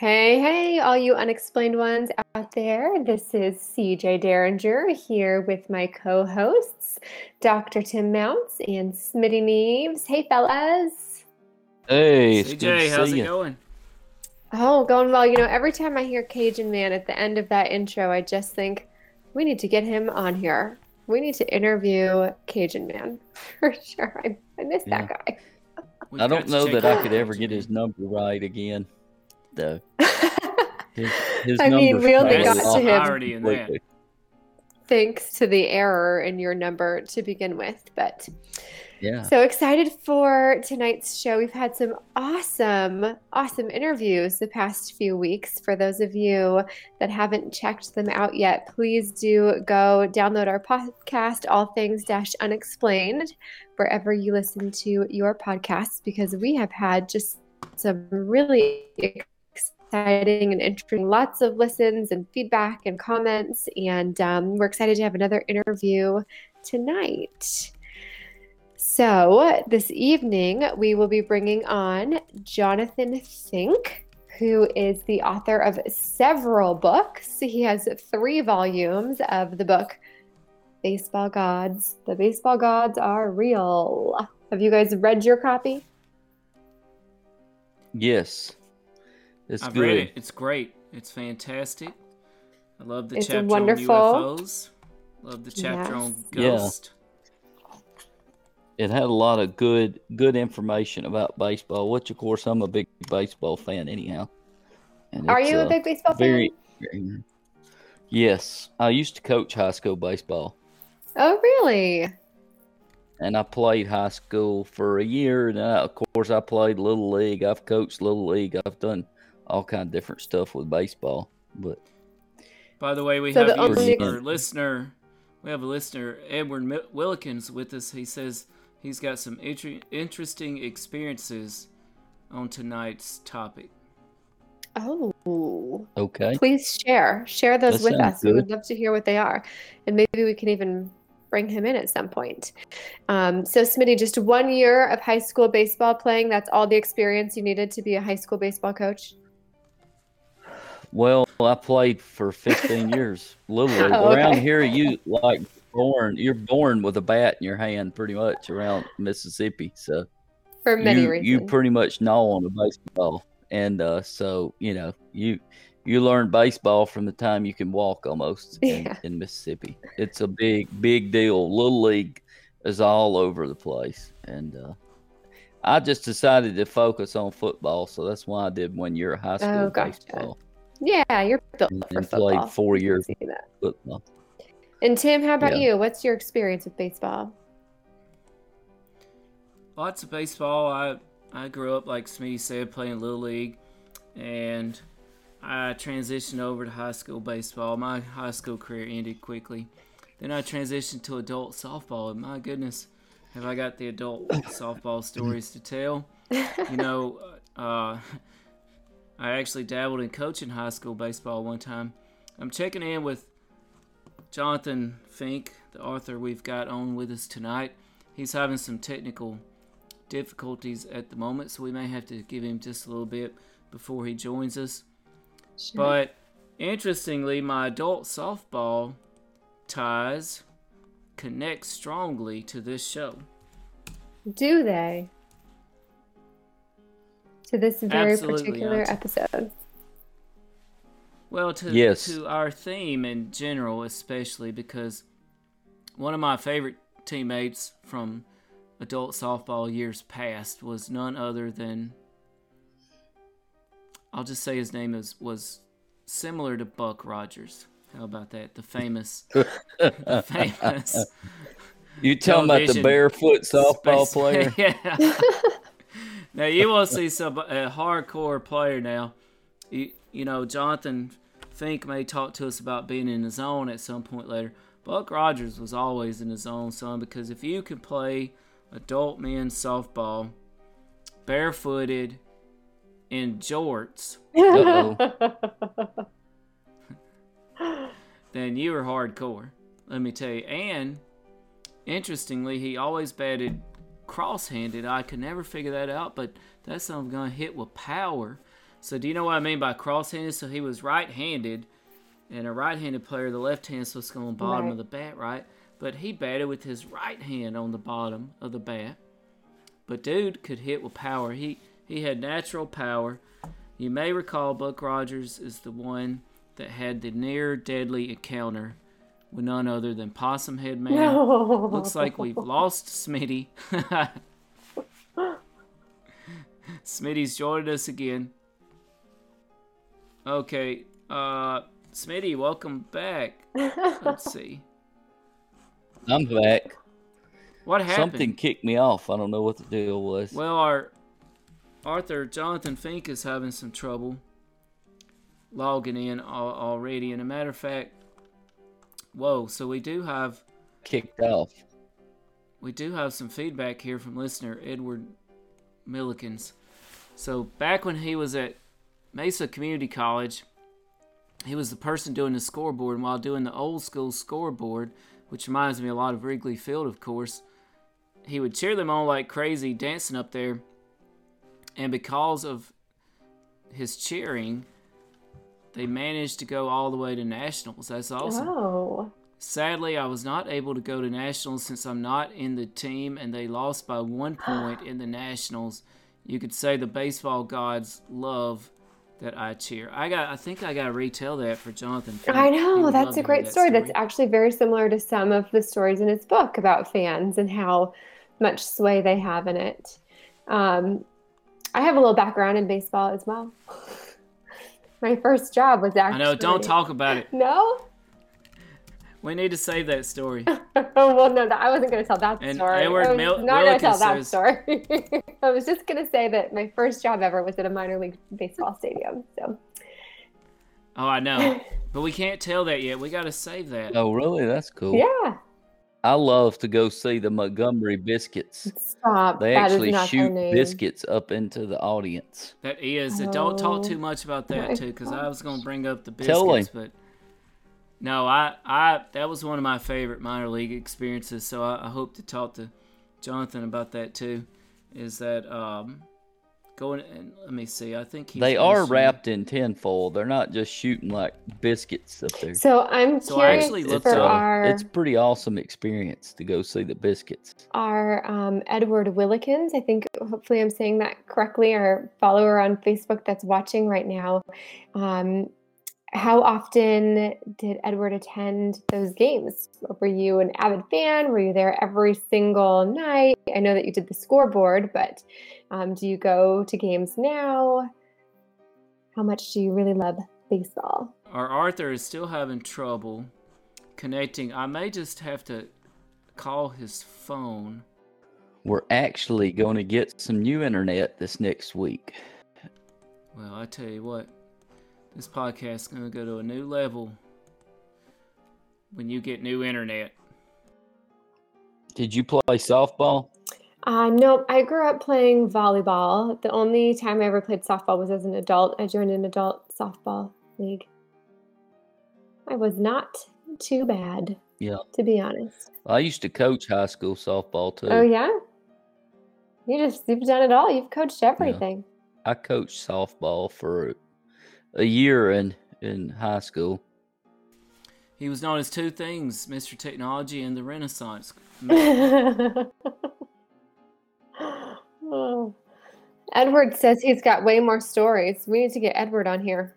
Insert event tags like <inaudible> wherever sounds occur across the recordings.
Hey, hey, all you unexplained ones out there. This is CJ Derringer here with my co hosts, Dr. Tim Mounts and Smitty Neves. Hey, fellas. Hey, it's good CJ, how's it you. going? Oh, going well. You know, every time I hear Cajun Man at the end of that intro, I just think we need to get him on here. We need to interview Cajun Man <laughs> for sure. I, I miss that guy. We've I don't know that I could ever get his number right again, though. <laughs> His, his I mean, we only got to him. irony in that. completely. Thanks to the error in your number to begin with. But Yeah. So excited for tonight's show. We've had some awesome, awesome interviews the past few weeks. For those of you that haven't checked them out yet, please do go download our podcast, All Things Dash Unexplained, wherever you listen to your podcasts, because we have had just some really exciting and interesting, lots of listens and feedback and comments. And um, we're excited to have another interview tonight. So, this evening we will be bringing on Jonathan Fink, who is the author of several books. He has three volumes of the book Baseball Gods. The Baseball Gods Are Real. Have you guys read your copy? Yes. It's I've good. read it. It's great. It's fantastic. I love the It's chapter wonderful. on UFOs. Love the chapter on Yeah. It had a lot of good good information about baseball, which of course I'm a big baseball fan anyhow. And Are you a big baseball very, fan? Yes, I used to coach high school baseball, Oh, really? and I played high school for a year. And uh, of course, I played little league. I've coached little league. I've done all kind of different stuff with baseball. But By the way, we So have the only- our listener. We have a listener, Edward Mi- Willikins, with us. He says he's got some inter- interesting experiences on tonight's topic. Oh, okay, please share. Share those That with sounds us. We would love to hear what they are. And maybe we can even bring him in at some point. Um, so, Smitty, just one year of high school baseball playing. That's all the experience you needed to be a high school baseball coach? Well, I played for 15 <laughs> years. Little league. Oh, Around here, you like born. You're born with a bat in your hand, pretty much around Mississippi. So For many you reasons. you pretty much know on a baseball, and uh, so you know you you learn baseball from the time you can walk almost <laughs> in, Yeah. in Mississippi. It's a big big deal. Little league is all over the place, and uh, I just decided to focus on football, so that's why I did one year of high school Oh, gotcha. Baseball yeah, you're built and, for and football. played four years see that. football. And Tim, how about Yeah. you? What's your experience with baseball? Lots of baseball. I I grew up like Smitty said playing little league, and I transitioned over to high school baseball. My high school career ended quickly. Then I transitioned to adult softball, and my goodness, have I got the adult <laughs> softball stories to tell? You know, uh, I actually dabbled in coaching high school baseball one time. I'm checking in with Jonathan Fink, the author we've got on with us tonight. He's having some technical difficulties at the moment, so we may have to give him just a little bit before he joins us. But interestingly, my adult softball ties connect strongly to this show. Do they? To this very Absolutely, particular Alex. episode. Well, to Yes. to our theme in general, especially because one of my favorite teammates from adult softball years past was none other than I'll just say his name is was similar to Buck Rogers. How about that? The famous, <laughs> the famous. You talking about the barefoot softball space- player? <laughs> yeah. <laughs> now you will see some a hardcore player now. You, you know, Jonathan Fink may talk to us about being in the zone at some point later. Buck Rogers was always in the zone, son, because if you can play adult men's softball barefooted in jorts, then you were hardcore. Let me tell you. And interestingly, he always batted cross-handed. I could never figure that out, but that's something gonna hit with power. So do you know what I mean by cross-handed? So he was right-handed, and a right-handed player, the left hand's supposed to go on bottom Right. of the bat, right? But he batted with his right hand on the bottom of the bat. But dude could hit with power. He he had natural power. You may recall Buck Rogers is the one that had the near deadly encounter with none other than Possum Head Man. no. Looks like we've lost Smitty. <laughs> Smitty's joined us again. Okay, uh, Smitty, welcome back. Let's <laughs> see. I'm back. What happened? Something kicked me off. I don't know what the deal was. Well, our author Jonathan Fink is having some trouble logging in already. And a matter of fact, whoa! So we do have kicked off. we do have some feedback here from listener Edward Millikins. So back when he was at Mesa Community College, he was the person doing the scoreboard, and while doing the old school scoreboard, which reminds me a lot of Wrigley Field, of course, he would cheer them on like crazy, dancing up there. And because of his cheering, they managed to go all the way to nationals. That's awesome. Sadly, I was not able to go to nationals since I'm not in the team, and they lost by one <gasps> point in the nationals. You could say the baseball gods love that I cheer. I got. I think I got to retell that for Jonathan. Fink. I know. That's a great that story. That's actually very similar to some of the stories in his book about fans and how much sway they have in it. Um, I have a little background in baseball as well. <laughs> My first job was actually I know. Don't talk about it. <laughs> No? We need to save that story. <laughs> well, no, no, I wasn't going to tell that And story. Edward I was Mil- not going to tell Willikins that says- story. <laughs> I was just going to say that my first job ever was at a minor league baseball stadium. So, Oh, I know, <laughs> but we can't tell that yet. We got to save that. Oh, really? That's cool. yeah. I love to go see the Montgomery Biscuits. Stop. They That is actually not their shoot name. biscuits up into the audience. That is. Don't talk Oh, too much about that oh too, because I was going to bring up the Tell biscuits, but no, I, I that was one of my favorite minor league experiences. So I, I hope to talk to Jonathan about that too. Is that um going? And let me see. I think he's They are mentioned- wrapped in tinfoil. They're not just shooting like biscuits up there. So I'm So I actually looked for it's, a, up- our it's pretty awesome experience to go see the biscuits. our um, Edward Willikins. I think hopefully I'm saying that correctly. Our follower on Facebook that's watching right now. Um, how often did Edward attend those games? Were you an avid fan? Were you there every single night? I know that you did the scoreboard, but um, do you go to games now? How much do you really love baseball? Our author is still having trouble connecting. I may just have to call his phone. We're actually going to get some new internet this next week. Well, I tell you what, this podcast is going to go to a new level when you get new internet. Did you play softball? Uh, nope, I grew up playing volleyball. The only time I ever played softball was as an adult. I joined an adult softball league. I was not too bad, Yeah. to be honest. I used to coach high school softball too. Oh yeah, you just you've done it all. You've coached everything. I coached softball for a year in in high school. He was known as two things Mr. Technology and the Renaissance. oh. <laughs> Edward says he's got way more stories. We need to get Edward on here.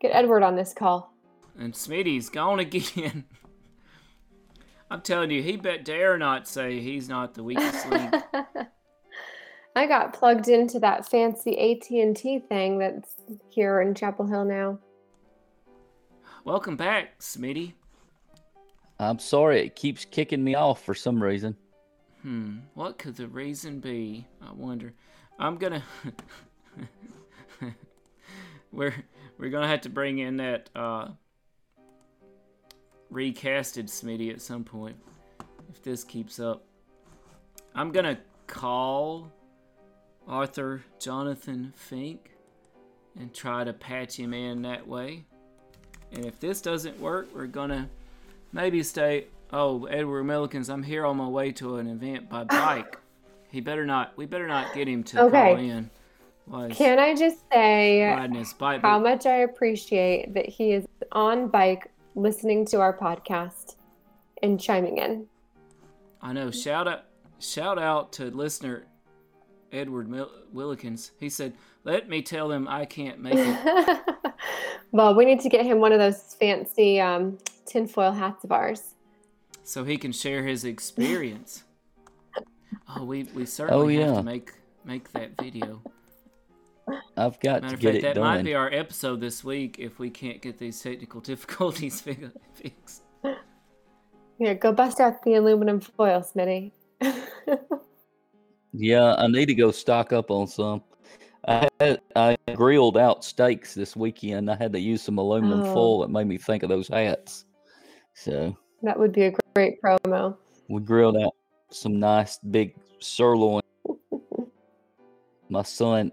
Get Edward on this call. And Smitty's gone again. <laughs> I'm telling you, he bet dare not say he's not the weakest link. <laughs> I got plugged into that fancy AT&T thing that's here in Chapel Hill now. welcome back, Smitty. I'm sorry, it keeps kicking me off for some reason. Hmm, what could the reason be? I wonder. I'm gonna. <laughs> we're we're gonna have to bring in that uh, recasted Smitty at some point if this keeps up. I'm gonna call author Jonathan Fink and try to patch him in that way. And if this doesn't work, we're gonna maybe stay. Oh, Edward Millikins, I'm here on my way to an event by <coughs> bike. he better not. We better not get him to Okay. call in. Can I just say bike. how much I appreciate that he is on bike listening to our podcast and chiming in. I know. Shout out, shout out to listener Edward Mil- Willikins. He said, "Let me tell them I can't make it." <laughs> well, we need to get him one of those fancy um, tinfoil hats of ours. so he can share his experience. <laughs> oh, we we certainly have yeah. to make make that video. I've got Matter to of get fact, it that might be our episode this week if we can't get these technical <laughs> difficulties fixed. Here, go bust out the aluminum foil, Smitty. Yeah, I need to go stock up on some. I had, I grilled out steaks this weekend. I had to use some aluminum Oh. foil. It made me think of those hats. So that would be a great promo. we grilled out some nice big sirloin. <laughs> My son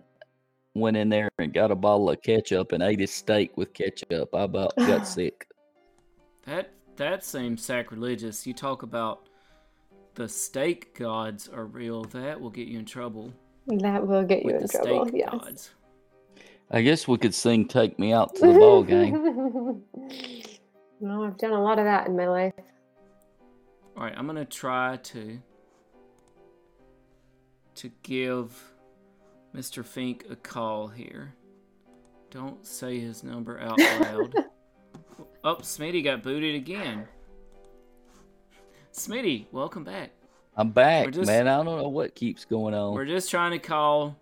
went in there and got a bottle of ketchup and ate his steak with ketchup. I about got <sighs> sick. That that seems sacrilegious. You talk about the steak gods are real. That will get you in trouble That will get you with in the trouble. steak Yes. gods. I guess we could sing "Take Me Out to the <laughs> Ball Game." well, I've done a lot of that in my life. All right, I'm gonna try to to give Mr. Fink a call here. Don't say his number out loud. <laughs> oh, Smitty got booted again. Smitty, welcome back. I'm back, just- man. I don't know what keeps going on. We're just trying to call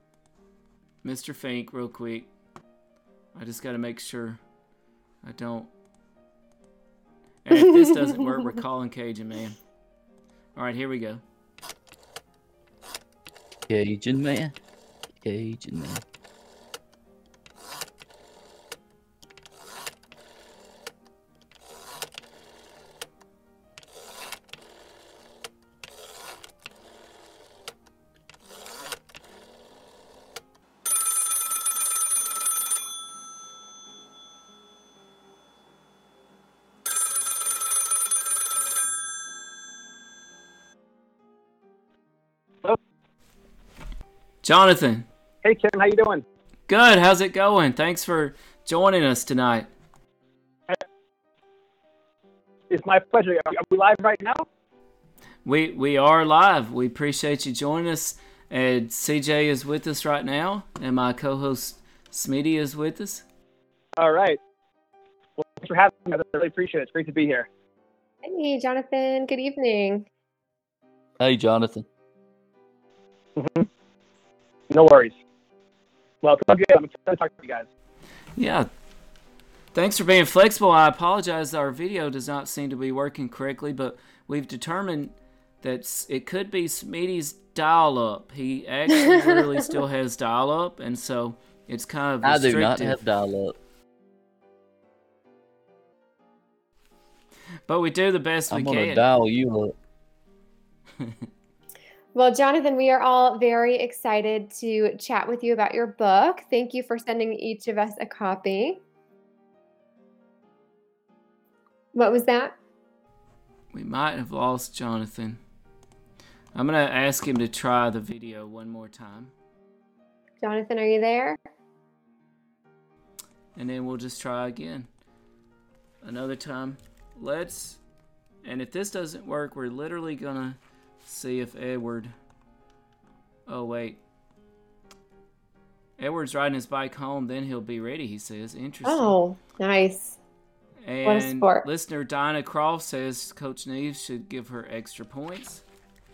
Mr. Fink real quick. I just got to make sure I don't. And if this doesn't work, we're <laughs> calling Cajun Man. All right, here we go. Cajun man, Cajun man. Jonathan, Hey Tim, how you doing? good. How's it going? Thanks for joining us tonight. It's my pleasure. Are are we live right now? We we are live. We appreciate you joining us. And CJ is with us right now, and my co-host Smitty is with us. All right. Well, thanks for having me. I really appreciate it. It's great to be here. Hey, Jonathan. Good evening. Hey, Jonathan. No worries. Well, it's all good. I'm excited to talk to you guys. Yeah. Thanks for being flexible. I apologize. Our video does not seem to be working correctly, but we've determined that it could be Smitty's dial up. He actually literally <laughs> still has dial up, and so it's kind of I do restrictive. not have dial up. but we do the best I'm we gonna can. dial you up. <laughs> Well, Jonathan, we are all very excited to chat with you about your book. Thank you for sending each of us a copy. What was that? We might have lost Jonathan. I'm gonna ask him to try the video one more time, Jonathan, are you there? and then we'll just try again. Another time. Let's. And if this doesn't work, we're literally gonna see if Edward. Oh wait. Edward's riding his bike home, then he'll be ready. He says. Interesting. Oh, nice. and what a sport. listener Dinah Croft says Coach Neves should give her extra points.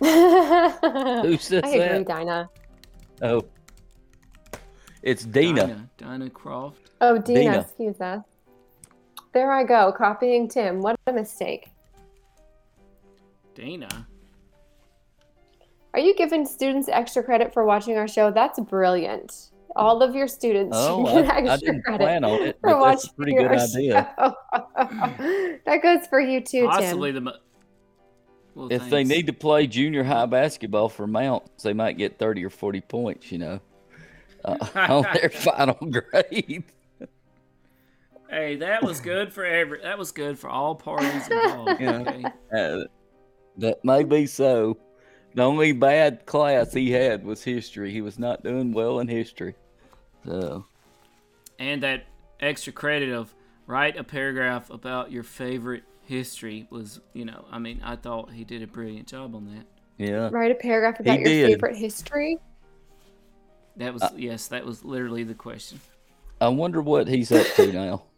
I <laughs> Who says agree, that? Dinah. Oh, it's Dina. Dinah, Dinah Croft. Oh, Dina, Dina. excuse us. there I go, copying Tim. What a mistake. Dana. Are you giving students extra credit for watching our show? That's brilliant. All of your students Oh, should get I, I extra didn't credit plan on it, <laughs> for but that's a watching pretty good our idea. show. <laughs> that goes for you too, Possibly Tim. the. mo- Well, If they need to play junior high basketball for mounts, they might get 30 or 40 points, you know, uh, <laughs> on their final grade. Hey, that was good for every. That was good for all parties involved. Yeah. okay? Uh, that may be so. The only bad class he had was history. He was not doing well in history. So, And that extra credit of write a paragraph about your favorite history was, you know, I mean, I thought he did a brilliant job on that. yeah. Write a paragraph about your did. favorite history. That was Uh, yes, that was literally the question. I wonder what he's up to now. <laughs>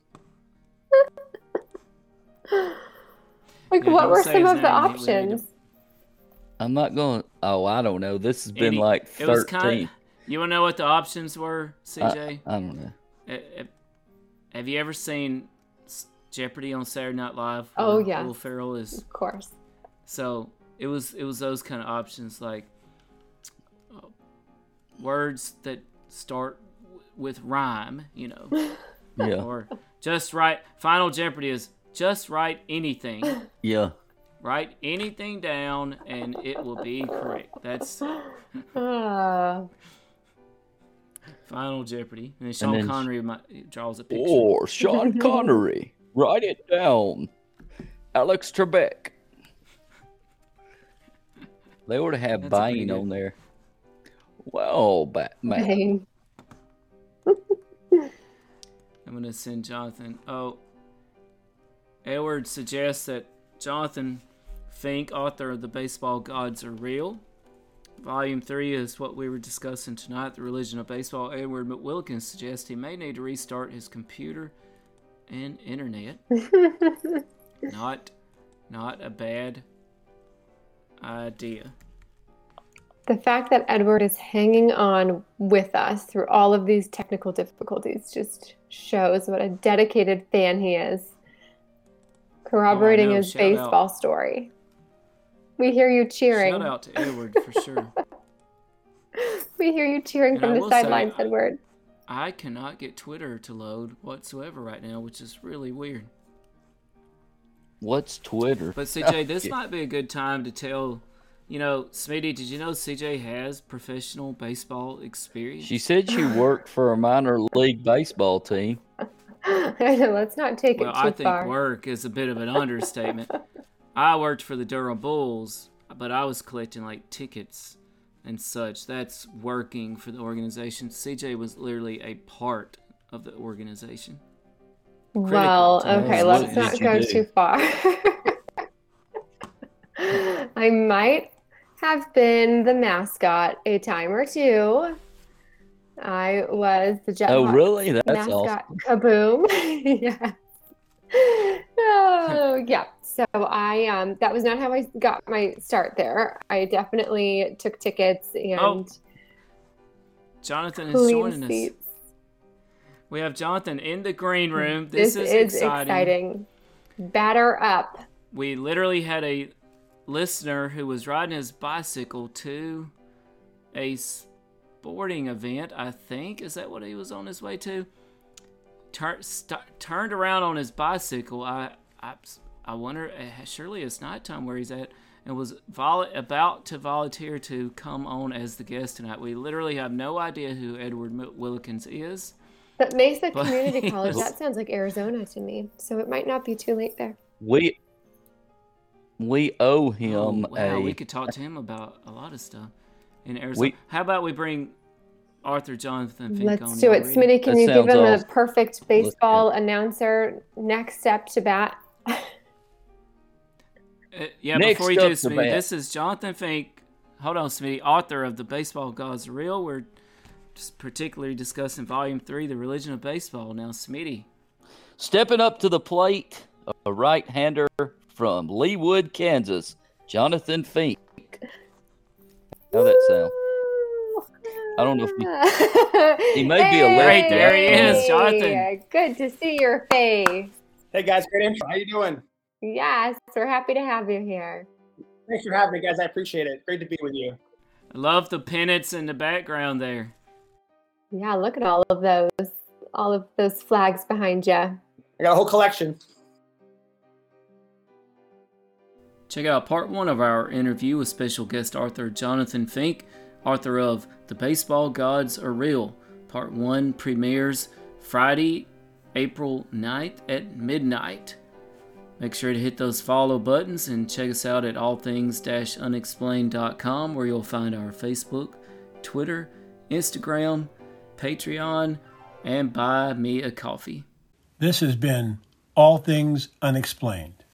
Like, Yeah, what were some of the name, he really options? I'm not going. Oh, I don't know. This has been Any- like it was 13. kind. You want to know what the options were, CJ? I don't know. Uh, uh, Have you ever seen Jeopardy on Saturday Night Live? Oh, where yes. Will Ferrell is Of course. so it was it was those kind of options like uh, words that start w- with rhyme, you know, <laughs> Yeah. or just write. Final Jeopardy is just write anything. Yeah. Write anything down and it will be correct. That's. <laughs> Final Jeopardy. And then Sean then- Connery mi- draws a picture. Or Sean <laughs> Connery. Write it down. Alex Trebek. They ought to have That's Bane on there. Well, Batman. Dang. <laughs> I'm gonna send Jonathan. Oh, Edward suggests that Jonathan Fink, author of The Baseball Gods Are Real. Volume 3 is what we were discussing tonight, The Religion of Baseball. Edward McWilkins suggests he may need to restart his computer and internet. <laughs> not not a bad idea. the fact that Edward is hanging on with us through all of these technical difficulties just shows what a dedicated fan he is. Oh, corroborating know. his Shout out. baseball story. We hear you cheering. Shout out to Edward for sure. <laughs> We hear you cheering And from I the will say, sidelines, I- Edward. I cannot get Twitter to load whatsoever right now, which is really weird. What's Twitter? But CJ, oh, this might be a good time to tell. You know, Smitty, did you know CJ has professional baseball experience? She said she worked for a minor league baseball team. I <laughs> know, let's not take well, it too far. I think far. work is a bit of an understatement. <laughs> I worked for the Durham Bulls, but I was collecting like tickets and such. That's working for the organization. CJ was literally a part of the organization. Well, critical to okay, let's not go do? too far. <laughs> I might have been the mascot a time or two. I was the Jet Oh, really? That's mascot awesome. kaboom. <laughs> yeah. Oh, <laughs> yeah. So I um that was not how I got my start there. I definitely took tickets and Oh, Jonathan is joining us. We have Jonathan in the green room. This, This, is, is exciting. exciting. Batter up. We literally had a listener who was riding his bicycle to a sporting event. I think is that what he was on his way to. Tur- st- turned around on his bicycle. I, I, I wonder. uh, Surely it's nighttime where he's at, and was vol- about to volunteer to come on as the guest tonight. We literally have no idea who Edward M- Willikins is. But Mesa <laughs> But- Community College, that sounds like Arizona to me. So it might not be too late there. We we owe Oh, him wow, a we could talk to him about a lot of stuff in Arizona. We- How about we bring author Jonathan Fink on? Let's do it. Smitty, can That you give sounds him a perfect baseball announcer next step to bat? <laughs> Uh, yeah, Next before you do, up Smitty, this is Jonathan Fink. Hold on, Smitty, author of The Baseball Gods Are Real. We're just particularly discussing Volume 3, The Religion of Baseball. Now, Smitty. stepping up to the plate, a right-hander from Leawood, Kansas, Jonathan Fink. How that sound? I don't know if he, he may be a lefty. Right, there he is, Jonathan. Good to see your face. Hey guys, great intro. How you doing? Yes, we're happy to have you here. Thanks for having me, guys. I appreciate it. Great to be with you. I love the pennants in the background there. Yeah, look at all of those, all of those flags behind you. I got a whole collection. Check out part one of our interview with special guest author Jonathan Fink, author of The Baseball Gods Are Real. Part one premieres Friday, April 9th at midnight. Make sure to hit those follow buttons and check us out at allthings-unexplained.com where you'll find our Facebook, Twitter, Instagram, Patreon, and buy me a coffee. This has been All Things Unexplained.